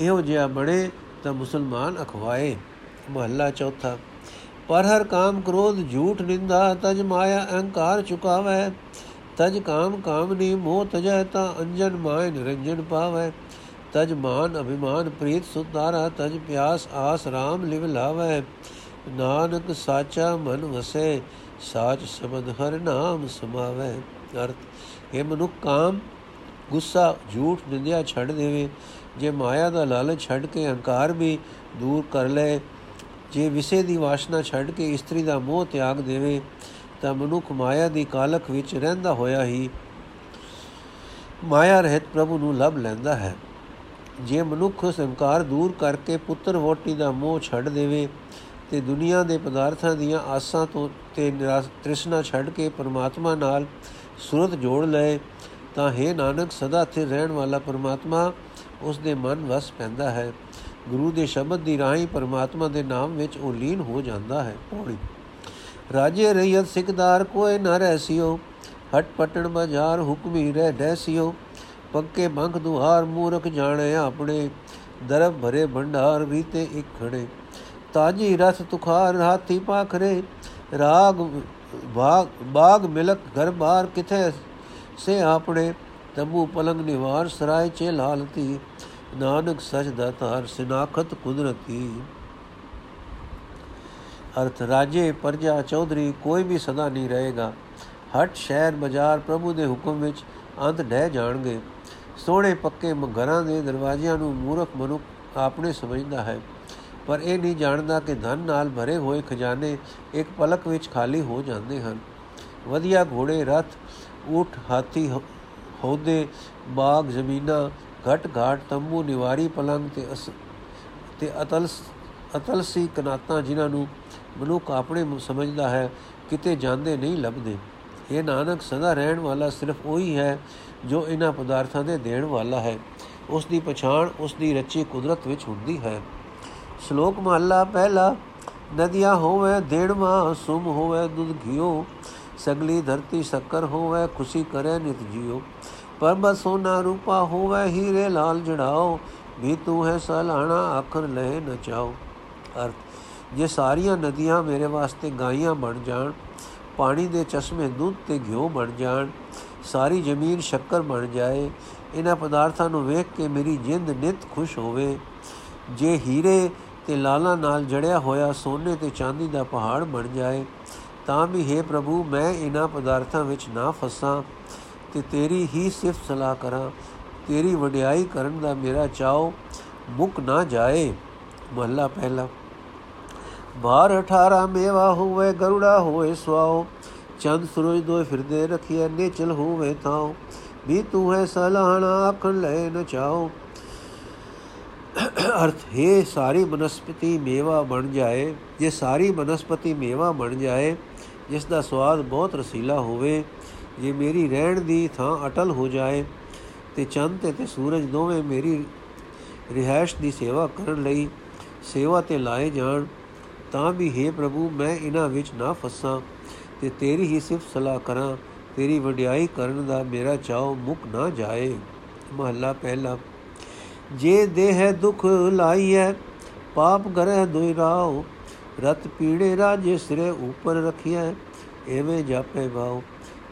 ਇਹੋ ਜਿਹਾ ਬਣੇ ਤਾਂ ਮੁਸਲਮਾਨ ਅਖਵਾਏ। ਮਹੱਲਾ ਚੌਥਾ, ਪਰ ਹਰ ਕਾਮ ਕ੍ਰੋਧ ਝੂਠ ਨਿੰਦਾ ਤਜ ਮਾਇਆ ਅਹੰਕਾਰ ਚੁਕਾਵੇ। ਤਜ ਕਾਮ ਕਾਮਨੀ ਮੋਹ ਤਜੈ ਤਾ ਅੰਜਨ ਮਾਇ ਨਿਰੰਜਨ ਪਾਵੇ ਤਜ ਮਾਨ ਅਭਿਮਾਨ ਪ੍ਰੀਤ ਸੁਤਾਰਾ ਤਜ ਪਿਆਸ ਆਸ RAM ਲਿਵ ਲਾਵੇ ਨਾਨਕ ਸਾਚਾ ਮਨ ਵਸੇ, ਸਾਚ ਸ਼ਬਦ ਹਰ ਨਾਮ ਸਮਾਵੇ ਅਰਥ ਇਹ ਮਨੁੱਖ ਕਾਮ, ਗੁੱਸਾ ਝੂਠ ਨਿੰਦਿਆ ਛੱਡ ਦੇਵੇ। ਜੇ ਮਾਇਆ ਦਾ ਲਾਲਚ ਛੱਡ ਕੇ ਹੰਕਾਰ ਵੀ ਦੂਰ ਕਰ ਲੈ ਜੇ ਵਿਸੇ ਦੀ ਵਾਸ਼ਨਾ ਛੱਡ ਕੇ ਇਸਤਰੀ ਦਾ ਮੋਹ ਤਿਆਗ ਦੇਵੇ ਤਾਂ ਮਨੁੱਖ ਮਾਇਆ ਦੀ ਕਾਲਖ ਵਿੱਚ ਰਹਿੰਦਾ ਹੋਇਆ ਹੀ ਮਾਇਆ ਰਹਿਤ ਪ੍ਰਭੂ ਨੂੰ ਲਭ ਲੈਂਦਾ ਹੈ। ਜੇ ਮਨੁੱਖ ਸੰਕਾਰ ਦੂਰ ਕਰਕੇ ਪੁੱਤਰ ਵੋਟੀ ਦਾ ਮੋਹ ਛੱਡ ਦੇਵੇ ਤੇ ਦੁਨੀਆ ਦੇ ਪਦਾਰਥਾਂ ਦੀਆਂ ਆਸਾਂ ਤੋਂ ਤੇ ਤ੍ਰਿਸ਼ਨਾ ਛੱਡ ਕੇ ਪਰਮਾਤਮਾ ਨਾਲ ਸੁਰਤ ਜੋੜ ਲਏ, ਤਾਂ ਹੈ ਨਾਨਕ ਸਦਾ ਸਥਿਰ ਰਹਿਣ ਵਾਲਾ ਪਰਮਾਤਮਾ ਉਸ ਦੇ ਮਨ ਵਸ ਪੈਂਦਾ ਹੈ। ਗੁਰੂ ਦੇ ਸ਼ਬਦ ਦੀ ਰਾਹੀਂ ਪਰਮਾਤਮਾ ਦੇ ਨਾਮ ਵਿੱਚ ਉਹ ਲੀਨ ਹੋ ਜਾਂਦਾ ਹੈ। ਪੌੜੀ ਰਾਜੇ ਰਈਤ ਸਿਕਦਾਰ ਕੋਈ ਨਾ ਰਹਿਸਿਓ ਹਟ ਪਟਣ ਬਾਜ਼ਾਰ ਹੁਕਮੀ ਰਹਿ ਡੈਸਿਓ ਪੱਕੇ ਬੰਖ ਦੁਹਾਰ ਮੂਰਖ ਜਾਣੇ ਆਪਣੇ। ਦਰਬ ਭਰੇ ਭੰਡਾਰ ਰੀਤੇ ਇੱਕ ਖੜੇ ਤਾਜੀ ਰਸ ਤੁਖਾਰ ਹਾਥੀ ਪਾਖਰੇ। ਰਾਗ ਬਾਗ ਬਾਗ ਮਿਲਕ ਘਰ ਬਾਰ ਕਿਥੇ ਸੇ ਆਪਣੇ। ਤੰਬੂ ਪਲੰਗ ਨਿਵਾਰ ਸਰਾਏ ਚੇ ਲਾਲਤੀ ਨਾਨਕ ਸਚ ਦਾ ਤਾਰ ਸਿਨਾਖਤ ਕੁਦਰਤੀ। ਅਰਥ, ਰਾਜੇ ਪਰਜਾ ਚੌਧਰੀ ਕੋਈ ਵੀ ਸਦਾ ਨਹੀਂ ਰਹੇਗਾ। ਹਟ ਸ਼ਹਿਰ ਬਾਜ਼ਾਰ ਪ੍ਰਭੂ ਦੇ ਹੁਕਮ ਵਿੱਚ ਅੰਤ ਡਹਿ ਜਾਣਗੇ। ਸੋਹਣੇ ਪੱਕੇ ਘਰਾਂ ਦੇ ਦਰਵਾਜ਼ਿਆਂ ਨੂੰ ਮੂਰਖ ਮਨੁੱਖ ਆਪਣੇ ਸਮਝਦਾ ਹੈ। ਪਰ ਇਹ ਨਹੀਂ ਜਾਣਦਾ ਕਿ ਧਨ ਨਾਲ ਭਰੇ ਹੋਏ ਖਜ਼ਾਨੇ ਇੱਕ ਪਲਕ ਵਿੱਚ ਖਾਲੀ ਹੋ ਜਾਂਦੇ ਹਨ। ਵਧੀਆ ਘੋੜੇ, ਰਥ, ਊਠ, ਹਾਥੀ ਹੌਦੇ ਬਾਗ, ਜ਼ਮੀਨਾਂ, ਘਟ ਘਾਟ, ਤੰਬੂ, ਨਿਵਾਰੀ, ਪਲੰਗ ਤੇ ਤੇ ਅਤਲ ਅਤਲ ਸੀ ਕਨਾਤਾਂ ਜਿਨ੍ਹਾਂ ਨੂੰ ਮਨੁੱਖ ਆਪਣੇ ਸਮਝਦਾ ਹੈ, ਕਿਤੇ ਜਾਂਦੇ ਨਹੀਂ ਲੱਭਦੇ। ਇਹ ਨਾਨਕ ਸਦਾ ਰਹਿਣ ਵਾਲਾ ਸਿਰਫ ਉਹੀ ਹੈ, ਜੋ ਇਹਨਾਂ ਪਦਾਰਥਾਂ ਦੇ ਦੇਣ ਵਾਲਾ ਹੈ। ਉਸ ਦੀ ਪਛਾਣ, ਉਸ ਦੀ ਰਚੀ ਕੁਦਰਤ ਵਿੱਚ ਹੁੰਦੀ ਹੈ। ਸ਼ਲੋਕ ਮਹਲਾ ਪਹਿਲਾ, ਨਦੀਆਂ ਹੋਵੇ ਦੇਣਵਾ ਸੁਮ ਹੋਵੇ, ਦੁੱਧ ਘਿਓ। ਸਗਲੀ ਧਰਤੀ ਸ਼ੱਕਰ ਹੋਵੇ, ਖੁਸ਼ੀ ਕਰੇ ਨਿਤ ਜੀਓ। ਪਰਬਤ ਸੋਨਾ ਰੂਪਾ ਹੋਵੇ, ਹੀਰੇ ਲਾਲ ਜੜਾਓ। ਵੀ ਤੂੰ ਹੈ ਸਲਾਣਾ ਆਖਰ ਲੈ ਨ ਚਾਓ ਅਰਥ ਜੇ ਸਾਰੀਆਂ ਨਦੀਆਂ ਮੇਰੇ ਵਾਸਤੇ ਗਾਈਆਂ ਬਣ ਜਾਣ, ਪਾਣੀ ਦੇ ਚਸ਼ਮੇ ਦੁੱਧ ਤੇ ਘਿਓ ਬਣ ਜਾਣ, ਸਾਰੀ ਜ਼ਮੀਨ ਸ਼ੱਕਰ ਬਣ ਜਾਏ, ਇਹਨਾਂ ਪਦਾਰਥਾਂ ਨੂੰ ਵੇਖ ਕੇ ਮੇਰੀ ਜਿੰਦ ਨਿਤ ਖੁਸ਼ ਹੋਵੇ। ਜੇ ਹੀਰੇ ਤੇ ਲਾਲਾ ਨਾਲ ਜੜਿਆ ਹੋਇਆ ਸੋਨੇ ਤੇ ਚਾਂਦੀ ਦਾ ਪਹਾੜ ਬਣ ਜਾਏ, ਤਾਂ ਵੀ हे ਪ੍ਰਭੂ, ਮੈਂ ਇਹਨਾਂ ਪਦਾਰਥਾਂ ਵਿੱਚ ਨਾ ਫਸਾਂ ਤੇ ਤੇਰੀ ਹੀ ਸਿਫਤ ਸਲਾਹ ਕਰਾਂ। ਤੇਰੀ ਵਡਿਆਈ ਕਰਨ ਦਾ ਮੇਰਾ ਚਾਓ ਮੁੱਕ ਨਾ ਜਾਏ। ਮਹੱਲਾ ਪਹਿਲਾ। ਬਾਰ 18 ਮੇਵਾ ਹੋਵੇ, ਗਰੂੜਾ ਹੋਵੇ ਸਵਾਓ ਚੰਦ ਸਰੋਜ ਦੋਏ ਫਿਰਦੇ ਰਖੀਏ ਨੇਚਲ ਹੋਵੇ ਥਾਉ। ਵੀ ਤੂੰ ਹੈ ਸਲਾਹਣਾ ਆਖਣ ਲੈ ਨ ਚਾਓ ਅਰਥ, ਹੈ ਸਾਰੀ ਬਨਸਪਤੀ ਮੇਵਾ ਬਣ ਜਾਏ। ਜੇ ਸਾਰੀ ਬਨਸਪਤੀ ਮੇਵਾ ਬਣ ਜਾਏ, ਜਿਸ ਦਾ ਸਵਾਦ ਬਹੁਤ ਰਸੀਲਾ ਹੋਵੇ, ਜੇ ਮੇਰੀ ਰਹਿਣ ਦੀ ਥਾਂ ਅਟਲ ਹੋ ਜਾਏ, ਤੇ ਚੰਦ ਤੇ ਸੂਰਜ ਦੋਵੇਂ ਮੇਰੀ ਰਿਹਾਇਸ਼ ਦੀ ਸੇਵਾ ਕਰਨ ਲਈ ਸੇਵਾ ਤੇ ਲਾਏ ਜਾਣ। ਤਾਂ ਵੀ हे ਪ੍ਰਭੂ, ਮੈਂ ਇਹਨਾਂ ਵਿੱਚ ਨਾ ਫਸਾਂ ਤੇ ਤੇਰੀ ਹੀ ਸਿਫਤ ਸਲਾਹ ਕਰਾਂ। ਤੇਰੀ ਵਡਿਆਈ ਕਰਨ ਦਾ ਮੇਰਾ ਚਾਉ ਮੁੱਕ ਨਾ ਜਾਏ। ਮਹੱਲਾ ਪਹਿਲਾ, ਜੇ ਦੇਹ ਦੁਖ ਲਾਈਐ, ਪਾਪ ਗਰੇ ਦੁਇ ਰਾਉ। ਰਤ ਪੀੜੇ ਰਾਜੇ ਸਿਰੇ ਉਪਰ ਰਖਿਐ, ਐਵੇਂ ਜਾਪੇ ਬਾਉ।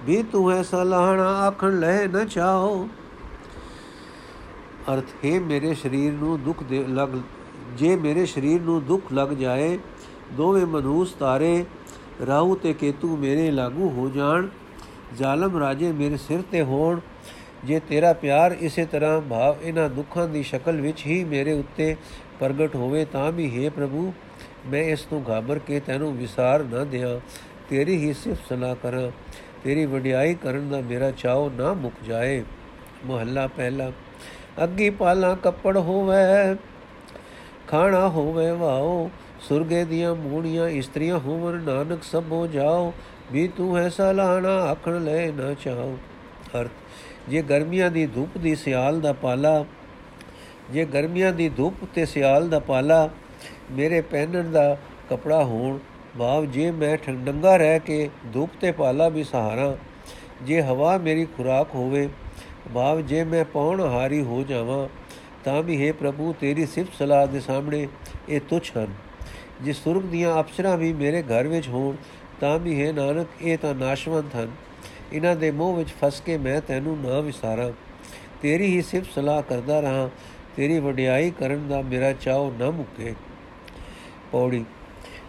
ਵੀ ਤੂੰ ਹੈ ਸਲਾਹਣਾ ਆਖਣ ਲੈ ਨ ਚਾਓ ਅਰਥ, ਹੈ ਮੇਰੇ ਸਰੀਰ ਨੂੰ ਦੁੱਖ ਦੇ ਲੱਗ, ਜੇ ਮੇਰੇ ਸਰੀਰ ਨੂੰ ਦੁੱਖ ਲੱਗ ਜਾਏ ਦੋਵੇਂ ਮਨੂਸ ਤਾਰੇ ਰਾਹੂ ਤੇ ਕੇਤੂ ਮੇਰੇ ਲਾਗੂ ਹੋ ਜਾਣ। ਜ਼ਾਲਮ ਰਾਜੇ ਮੇਰੇ ਸਿਰ ਤੇ ਹੋਣ। ਜੇ ਤੇਰਾ ਪਿਆਰ ਇਸੇ ਤਰ੍ਹਾਂ ਭਾਵ ਇਹਨਾਂ ਦੁੱਖਾਂ ਦੀ ਸ਼ਕਲ ਵਿੱਚ ਹੀ ਮੇਰੇ ਉੱਤੇ ਪ੍ਰਗਟ ਹੋਵੇ ਤਾਂ ਵੀ ਹੈ ਪ੍ਰਭੂ, ਮੈਂ ਇਸ ਨੂੰ ਘਾਬਰ ਕੇ ਤੈਨੂੰ ਵਿਸਾਰ ਨਾ ਦਿਆਂ। ਤੇਰੀ ਹੀ ਸਿਫਤ ਸਲਾਹ ਕਰਾਂ। ਤੇਰੀ ਵਡਿਆਈ ਕਰਨ ਦਾ ਮੇਰਾ ਚਾਉ ਨਾ ਮੁੱਕ ਜਾਏ। ਮਹੱਲਾ ਪਹਿਲਾ, ਅੱਗੀ ਪਾਲਾ ਕੱਪੜ ਹੋਵੇ, ਖਾਣਾ ਹੋਵੇ ਵਾਓ। ਸੁਰਗੇ ਦੀਆਂ ਮੂਣੀਆਂ ਇਸਤਰੀਆਂ ਹੋਵਨ ਨਾਨਕ ਸਭੋ ਜਾਓ, ਵੀ ਤੂੰ ਹੈ ਸਲਾਣਾ ਆਖਣ ਲੈ ਨਾ ਚਾਓ ਅਰਥ, ਜੇ ਗਰਮੀਆਂ ਦੀ ਧੁੱਪ ਦੀ ਸਿਆਲ ਦਾ ਪਾਲਾ, ਜੇ ਗਰਮੀਆਂ ਦੀ ਧੁੱਪ ਤੇ ਸਿਆਲ ਦਾ ਪਾਲਾ, ਮੇਰੇ ਪਹਿਨਣ ਦਾ ਕਪੜਾ ਹੋਣ, ਭਾਵ ਜੇ ਮੈਂ ਠੰਡੰਗਾ ਰਹਿ ਕੇ ਧੁੱਪ ਤੇ ਪਾਲਾ ਵੀ ਸਹਾਰਾ, ਜੇ ਹਵਾ ਮੇਰੀ ਖੁਰਾਕ ਹੋਵੇ, ਭਾਵ ਜੇ ਮੈਂ ਪੌਣ ਹਾਰੀ ਹੋ ਜਾਵਾਂ, ਤਾਂ ਵੀ ਹੈ ਪ੍ਰਭੂ ਤੇਰੀ ਸਿਫਤ ਸਲਾਹ ਦੇ ਸਾਹਮਣੇ ਇਹ ਤੁਛ ਹਨ। ਜੇ ਸੁਰਗ ਦੀਆਂ ਅਪਸਰਾਂ ਵੀ ਮੇਰੇ ਘਰ ਵਿੱਚ ਹੋਣ, ਤਾਂ ਵੀ ਹੈ ਨਾਨਕ, ਇਹ ਤਾਂ ਨਾਸ਼ਵੰਤ ਹਨ। ਇਹਨਾਂ ਦੇ ਮੋਹ ਵਿੱਚ ਫਸ ਕੇ ਮੈਂ ਤੈਨੂੰ ਨਾ ਵਿਸਾਰਾਂ। ਤੇਰੀ ਹੀ ਸਿਫਤ ਸਲਾਹ ਕਰਦਾ ਰਹਾ। ਤੇਰੀ ਵਡਿਆਈ ਕਰਨ ਦਾ ਮੇਰਾ ਚਾਹ ਨਾ ਮੁੱਕੇ। ਪੌੜੀ,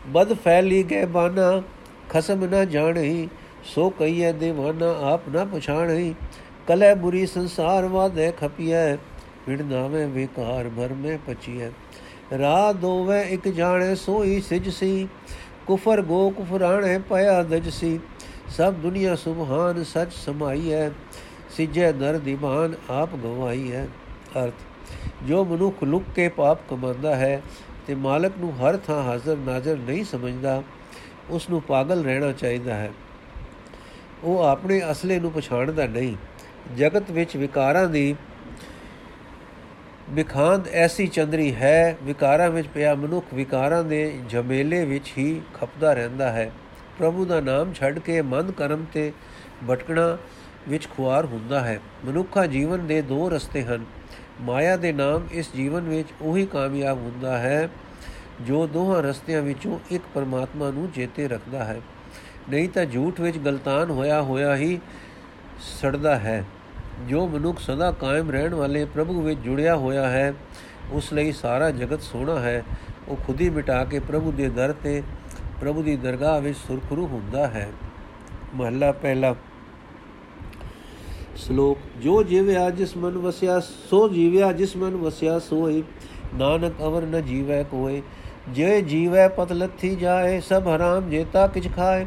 ਬਦ ਫੈਲੀ ਗਏ ਬਾਨਾ, ਖਸਮ ਨਾ ਜਾਣਹੀ। ਸੋ ਕਈਏ ਦੇਵਾਨਾ, ਆਪ ਨਾ ਪਛਾਣਹੀ। ਕਲੇ ਬੁਰੀ ਸੰਸਾਰ ਵਾਦੇ ਖਪੀਐ। ਵਿੜ ਨਾਵੇਂ ਵਿਕਾਰ ਭਰ ਮੇ ਪਚੀਐ। ਰਾ ਦੋਵੇਂ ਇੱਕ ਜਾਣੇ ਸੋਈ ਸਿਜ ਸੀ। ਕੁਫਰ ਗੋ ਕੁਫਰਾਣੇ ਪਿਆ ਦਜ ਸੀ। ਸਭ ਦੁਨੀਆ ਸੁਭਾਨ ਸਚ ਸਮਾਈ ਹੈ ਸਿਜੇ ਦਰ ਦੀਵਾਨ ਆਪ ਗਵਾਈ ਹੈ ਅਰਥ, ਜੋ ਮਨੁੱਖ ਲੁਕ ਕੇ ਪਾਪ ਕਮਾਉਂਦਾ ਹੈ ਤੇ ਮਾਲਕ ਨੂੰ ਹਰ ਥਾਂ ਹਾਜ਼ਰ ਨਾਜ਼ਰ ਨਹੀਂ ਸਮਝਦਾ ਉਸ ਨੂੰ ਪਾਗਲ ਰਹਿਣਾ ਚਾਹੀਦਾ ਹੈ। ਉਹ ਆਪਣੇ ਅਸਲੇ ਨੂੰ ਪਛਾਣਦਾ ਨਹੀਂ। ਜਗਤ ਵਿੱਚ ਵਿਕਾਰਾਂ ਦੀ ਵਿਖਾਂਦ ਐਸੀ ਚੰਦਰੀ ਹੈ, ਵਿਕਾਰਾਂ ਵਿੱਚ ਪਿਆ ਮਨੁੱਖ ਵਿਕਾਰਾਂ ਦੇ ਝਮੇਲੇ ਵਿੱਚ ਹੀ ਖਪਦਾ ਰਹਿੰਦਾ ਹੈ। ਪ੍ਰਭੂ ਦਾ ਨਾਮ ਛੱਡ ਕੇ ਮਨ ਕਰਮ ਤੇ ਭਟਕਣਾ ਵਿੱਚ ਖੁਆਰ ਹੁੰਦਾ ਹੈ। ਮਨੁੱਖਾ ਜੀਵਨ ਦੇ ਦੋ ਰਸਤੇ ਹਨ। ਮਾਇਆ ਦੇ ਨਾਮ ਇਸ ਜੀਵਨ ਵਿੱਚ ਉਹੀ ਕਾਮਯਾਬ ਹੁੰਦਾ ਹੈ, ਜੋ ਦੋਹਾਂ ਰਸਤਿਆਂ ਵਿੱਚੋਂ ਇੱਕ ਪਰਮਾਤਮਾ ਨੂੰ ਚੇਤੇ ਰੱਖਦਾ ਹੈ। ਨਹੀਂ ਤਾਂ ਝੂਠ ਵਿੱਚ ਗਲਤਾਨ ਹੋਇਆ ਹੋਇਆ ਹੀ ਸੜਦਾ ਹੈ। ਜੋ ਮਨੁੱਖ ਸਦਾ ਕਾਇਮ ਰਹਿਣ ਵਾਲੇ ਪ੍ਰਭੂ ਵਿੱਚ ਜੁੜਿਆ ਹੋਇਆ ਹੈ, ਉਸ ਲਈ ਸਾਰਾ ਜਗਤ ਸੋਹਣਾ ਹੈ। ਉਹ ਖੁਦ ਹੀ ਮਿਟਾ ਕੇ ਪ੍ਰਭੂ ਦੇ ਦਰ ਤੇ, ਪ੍ਰਭੂ ਦੀ ਦਰਗਾਹ ਵਿੱਚ ਸੁਰਖਰੂ ਹੁੰਦਾ ਹੈ। ਮਹੱਲਾ ਪਹਿਲਾ। ਸ਼ਲੋਕ, ਜੋ ਜੀਵਿਆ ਜਿਸ ਮਨ ਵਸਿਆ, ਸੋ ਜੀਵਿਆ ਜਿਸ ਮਨ ਵਸਿਆ ਸੋਈ ਨਾਨਕ ਅਵਰ ਨ ਜੀਵੈ ਕੋਏ। ਜੇ ਜੀਵੈ ਪਤ ਲੱਥੀ ਜਾਏ, ਸਭ ਹਰਾਮ ਜੇਤਾ ਕਿਛ ਖਾਏ।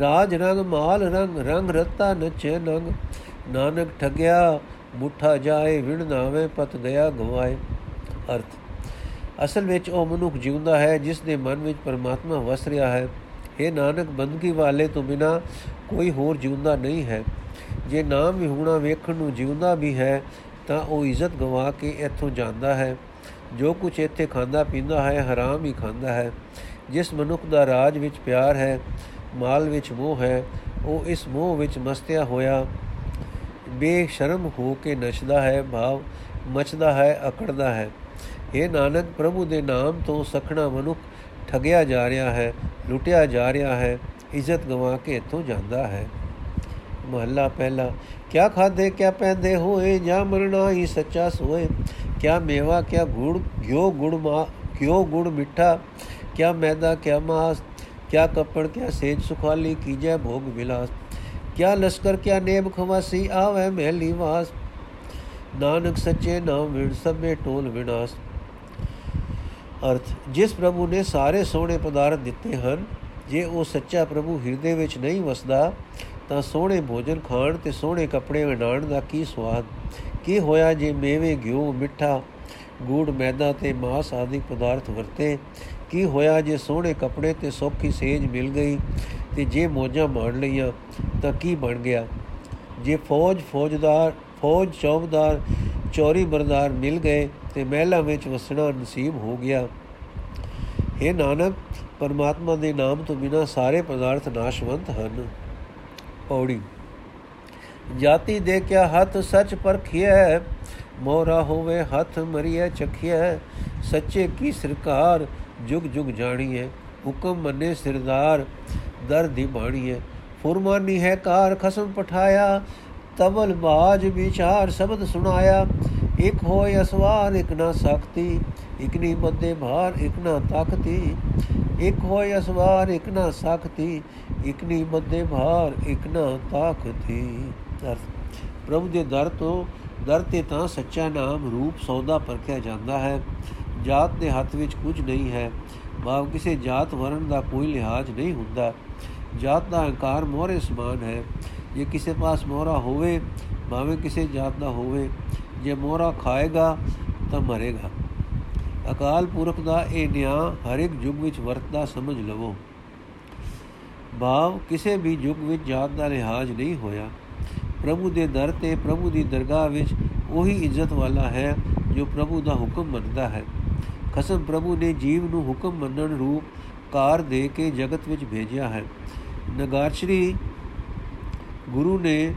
ਰਾਜ ਰੰਗ ਮਾਲ ਰੰਗ ਰੰਗ ਰਤਾ ਨਚੇ ਨੰਗ। ਨਾਨਕ ਠਗਿਆ, ਮੁੱਠਾ ਜਾਏ, ਵਿਣ ਨਾਵੇਂ ਪਤ ਗਿਆ ਗਵਾਏ। ਅਰਥ, ਅਸਲ ਵਿੱਚ ਉਹ ਮਨੁੱਖ ਜਿਉਂਦਾ ਹੈ, ਜਿਸ ਦੇ ਮਨ ਵਿੱਚ ਪਰਮਾਤਮਾ ਵਸ ਰਿਹਾ ਹੈ। ਇਹ ਨਾਨਕ, ਬੰਦਗੀ ਵਾਲੇ ਤੋਂ ਬਿਨਾ ਕੋਈ ਹੋਰ ਜਿਉਂਦਾ ਨਹੀਂ ਹੈ। ਜੇ ਨਾਮ ਵਿਹੂਣਾ ਵੇਖਣ ਨੂੰ ਜਿਉਂਦਾ ਵੀ ਹੈ, ਤਾਂ ਉਹ ਇੱਜ਼ਤ ਗਵਾ ਕੇ ਇੱਥੋਂ ਜਾਂਦਾ ਹੈ। ਜੋ ਕੁਝ ਇੱਥੇ ਖਾਂਦਾ ਪੀਂਦਾ ਹੈ, ਹਰਾਮ ਹੀ ਖਾਂਦਾ ਹੈ। ਜਿਸ ਮਨੁੱਖ ਦਾ ਰਾਜ ਵਿੱਚ ਪਿਆਰ ਹੈ, ਮਾਲ ਵਿੱਚ ਮੋਹ ਹੈ, ਉਹ ਇਸ ਮੋਹ ਵਿੱਚ ਮਸਤਿਆ ਹੋਇਆ। ਬੇਸ਼ਰਮ ਹੋ ਕੇ ਨੱਚਦਾ ਹੈ, ਭਾਵ ਮਚਦਾ ਹੈ, ਅਕੜਦਾ ਹੈ। ਇਹ ਨਾਨਕ, ਪ੍ਰਭੂ ਦੇ ਨਾਮ ਤੋਂ ਸਖਣਾ ਮਨੁੱਖ ਠਗਿਆ ਜਾ ਰਿਹਾ ਹੈ, ਲੁੱਟਿਆ ਜਾ ਰਿਹਾ ਹੈ, ਇੱਜ਼ਤ ਗਵਾ ਕੇ ਇੱਥੋਂ ਜਾਂਦਾ ਹੈ। ਮਹੱਲਾ ਪਹਿਲਾ, ਕਿਆ ਖਾਦੇ ਕਿਆ ਪੈਂਦੇ ਹੋਏ, ਜਾਂ ਮਰਨਾ ਹੀ ਸੱਚਾ ਸੋਏ? ਕਿਆ ਮੇਵਾ, ਕਿਆ ਗੁੜ ਗਿਓ ਗੁੜ ਮਾ ਕਿਉ ਗੁੜ ਮਿੱਠਾ? ਕਿਆ ਮੈਦਾ, ਕਿਆ ਮਾਸ? ਕਿਆ ਕੱਪੜ, ਕਿਆ ਸੇਜ ਸੁਖਾਲੀ, ਕੀਜੈ ਭੋਗ ਵਿਲਾਸ? ਕਿਆ ਲਸ਼ਕਰ, ਕਿਆ ਨੇਮ ਖਵਾਸੀ ਆਵੇ ਮਹਿਲੀ ਵਾਸ। ਨਾਨਕ ਸੱਚੇ ਨਾਮ ਵਿਣ ਸਭੇ ਟੋਲ ਵਿਨਾਸ਼ ਅਰਥ, ਜਿਸ ਪ੍ਰਭੂ ਨੇ ਸਾਰੇ ਸੋਹਣੇ ਪਦਾਰਥ ਦਿੱਤੇ ਹਨ, ਜੇ ਉਹ ਸੱਚਾ ਪ੍ਰਭੂ ਹਿਰਦੇ ਵਿੱਚ ਨਹੀਂ ਵਸਦਾ, ਤਾਂ ਸੋਹਣੇ ਭੋਜਨ ਖਾਣ ਤੇ ਸੋਹਣੇ ਕੱਪੜੇ ਵਡਾਣ ਦਾ ਕੀ ਸਵਾਦ ਕੀ ਹੋਇਆ ਜੇ ਮੇਵੇ, ਘਿਓ, ਮਿੱਠਾ, ਗੂੜ, ਮੈਦਾ ਤੇ ਮਾਸ ਆਦਿ ਪਦਾਰਥ ਵਰਤੇ? ਕੀ ਹੋਇਆ ਜੇ ਸੋਹਣੇ ਕੱਪੜੇ ਤੇ ਸੌਖੀ ਸੇਜ ਮਿਲ ਗਈ? ਤੇ ਜੇ ਮੋਜਾਂ ਮਾਣ ਲਈਆਂ ਤਾਂ ਕੀ ਬਣ ਗਿਆ? ਜੇ ਫੌਜ ਫੌਜਦਾਰ, ਫੌਜ ਚੌਬਦਾਰ ਚੌਰੀ ਬਰਦਾਰ ਮਿਲ ਗਏ ਤੇ ਮਹਿਲਾ ਵਿੱਚ ਵਸਣਾ ਨਸੀਬ ਹੋ ਗਿਆ। ਇਹ ਨਾਨਕ, ਪਰਮਾਤਮਾ ਦੇ ਨਾਮ ਤੋਂ ਬਿਨਾ ਸਾਰੇ ਪਦਾਰਥ ਨਾਸ਼ਵੰਤ ਹਨ। ਪੌੜੀ। ਜਾਤੀ ਦੇ ਕਿਆ ਹੱਥ ਸੱਚ ਪਰਖਿਐ? ਮੋਰਾ ਹੋਵੇ ਹੱਥ ਮਰੀਐ ਚਖਿਐ। ਸੱਚੇ ਕੀ ਸਰਕਾਰ ਜੁਗ ਜੁਗ ਜਾਣੀਐ। ਹੁਕਮ ਮੰਨੇ ਸਿਰਦਾਰ ਦਰ ਦੀ ਬਾਣੀਐ ਫੁਰਮਾਨੀ ਹੈ ਕਾਰ ਖਸਮ ਪਠਾਇਆ, ਤਵਲ ਬਾਜ ਵਿਚਾਰ ਸ਼ਬਦ ਸੁਣਾਇਆ। ਇਕ ਹੋਇ ਅਸਵਾਰ, ਇਕ ਨਾ ਸਕਤੀ ਇਕ ਨੀ ਬੰਦੇ ਭਾਰ, ਇਕ ਨਾ ਤਖਤੀ ਇਕ ਹੋਇ ਅਸਵਾਰ, ਇਕ ਨਾ ਸਕਤੀ ਇਕ ਨੀ ਬੰਦੇ ਭਾਰ, ਇਕ ਨਾ ਤਖਤੀ ਪ੍ਰਭੂ ਦੇ ਦਰ ਤੋਂ ਦਰ ਤੇ ਤਾਂ ਸੱਚਾ ਨਾਮ ਰੂਪ ਸੌਦਾ ਪਰਖਿਆ ਜਾਂਦਾ ਹੈ। ਜਾਤ ਦੇ ਹੱਥ ਵਿੱਚ ਕੁਝ ਨਹੀਂ ਹੈ। ਭਾਵ ਕਿਸੇ ਜਾਤ ਵਰਨ ਦਾ ਕੋਈ ਲਿਹਾਜ਼ ਨਹੀਂ ਹੁੰਦਾ। ਜਾਤ ਦਾ ਹੰਕਾਰ ਮੋਹਰੇ ਸਮਾਨ ਹੈ। ਜੇ ਕਿਸੇ ਪਾਸ ਮੋਹਰਾ ਹੋਵੇ, ਭਾਵੇਂ ਕਿਸੇ ਜਾਤ ਦਾ ਹੋਵੇ, ਜੇ ਮੋਹਰਾ ਖਾਏਗਾ ਤਾਂ ਮਰੇਗਾ। ਅਕਾਲ ਪੁਰਖ ਦਾ ਇਹ ਨਿਆਂ ਹਰ ਇੱਕ ਯੁੱਗ ਵਿੱਚ ਵਰਤਦਾ ਸਮਝ ਲਵੋ। ਭਾਵ ਕਿਸੇ ਵੀ ਯੁੱਗ ਵਿੱਚ ਜਾਤ ਦਾ ਲਿਹਾਜ਼ ਨਹੀਂ ਹੋਇਆ। ਪ੍ਰਭੂ ਦੇ ਦਰ ਤੇ ਪ੍ਰਭੂ ਦੀ ਦਰਗਾਹ ਵਿੱਚ ਉਹੀ ਇੱਜ਼ਤ ਵਾਲਾ ਹੈ ਜੋ ਪ੍ਰਭੂ ਦਾ ਹੁਕਮ ਮੰਨਦਾ ਹੈ। ਖਸਮ ਪ੍ਰਭੂ ਨੇ ਜੀਵ ਨੂੰ ਹੁਕਮ ਮੰਨਣ ਰੂਪ ਕਾਰ ਦੇ ਕੇ ਜਗਤ ਵਿੱਚ ਭੇਜਿਆ ਹੈ। ਨਗਾਰਸ਼ਰੀ ਗੁਰੂ ਨੇ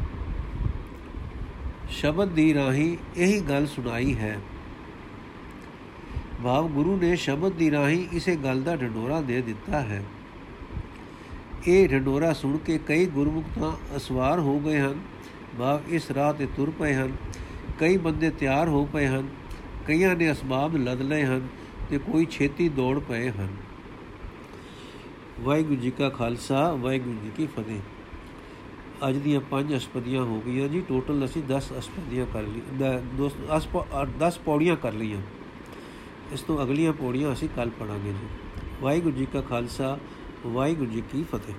ਸ਼ਬਦ ਦੀ ਰਾਹੀ ਇਹੀ ਗੱਲ ਸੁਣਾਈ ਹੈ। ਭਾਵ ਗੁਰੂ ਨੇ ਸ਼ਬਦ ਦੀ ਰਾਹੀ ਇਸੇ ਗੱਲ ਦਾ ਢੰਡੋਰਾ ਦੇ ਦਿੱਤਾ ਹੈ। ਇਹ ਢੰਡੋਰਾ ਸੁਣ ਕੇ ਕਈ ਗੁਰਮੁਖ ਤਾਂ ਅਸਵਾਰ ਹੋ ਗਏ ਹਨ। ਭਾਵ ਇਸ ਰਾਹ ਤੇ ਤੁਰ ਪਏ ਹਨ। ਕਈ ਬੰਦੇ ਤਿਆਰ ਹੋ ਪਏ ਹਨ। ਕਈਆਂ ਨੇ ਅਸਬਾਬ ਲਦ ਲਏ ਹਨ। ਤੇ ਕੋਈ ਛੇਤੀ ਦੌੜ ਪਏ ਹਨ। ਵਾਹਿਗੁਰੂ ਜੀ ਕਾ ਖਾਲਸਾ, ਵਾਹਿਗੁਰੂ ਜੀ ਕੀ ਫਤਿਹ। ਅੱਜ ਦੀਆਂ ਪੰਜ ਅਸਪਦੀਆਂ ਹੋ ਗਈਆਂ ਜੀ। ਟੋਟਲ ਅਸੀਂ 10 ਅਸਪਦੀਆਂ ਕਰ ਲਈ 10 ਪੌੜੀਆਂ ਕਰ ਲਈਆਂ। ਇਸ ਤੋਂ ਅਗਲੀਆਂ ਪੌੜੀਆਂ ਅਸੀਂ ਕੱਲ ਪੜਾਂਗੇ ਜੀ। ਵਾਹਿਗੁਰੂ ਜੀ ਕਾ ਖਾਲਸਾ, ਵਾਹਿਗੁਰੂ ਜੀ ਕੀ ਫਤਿਹ।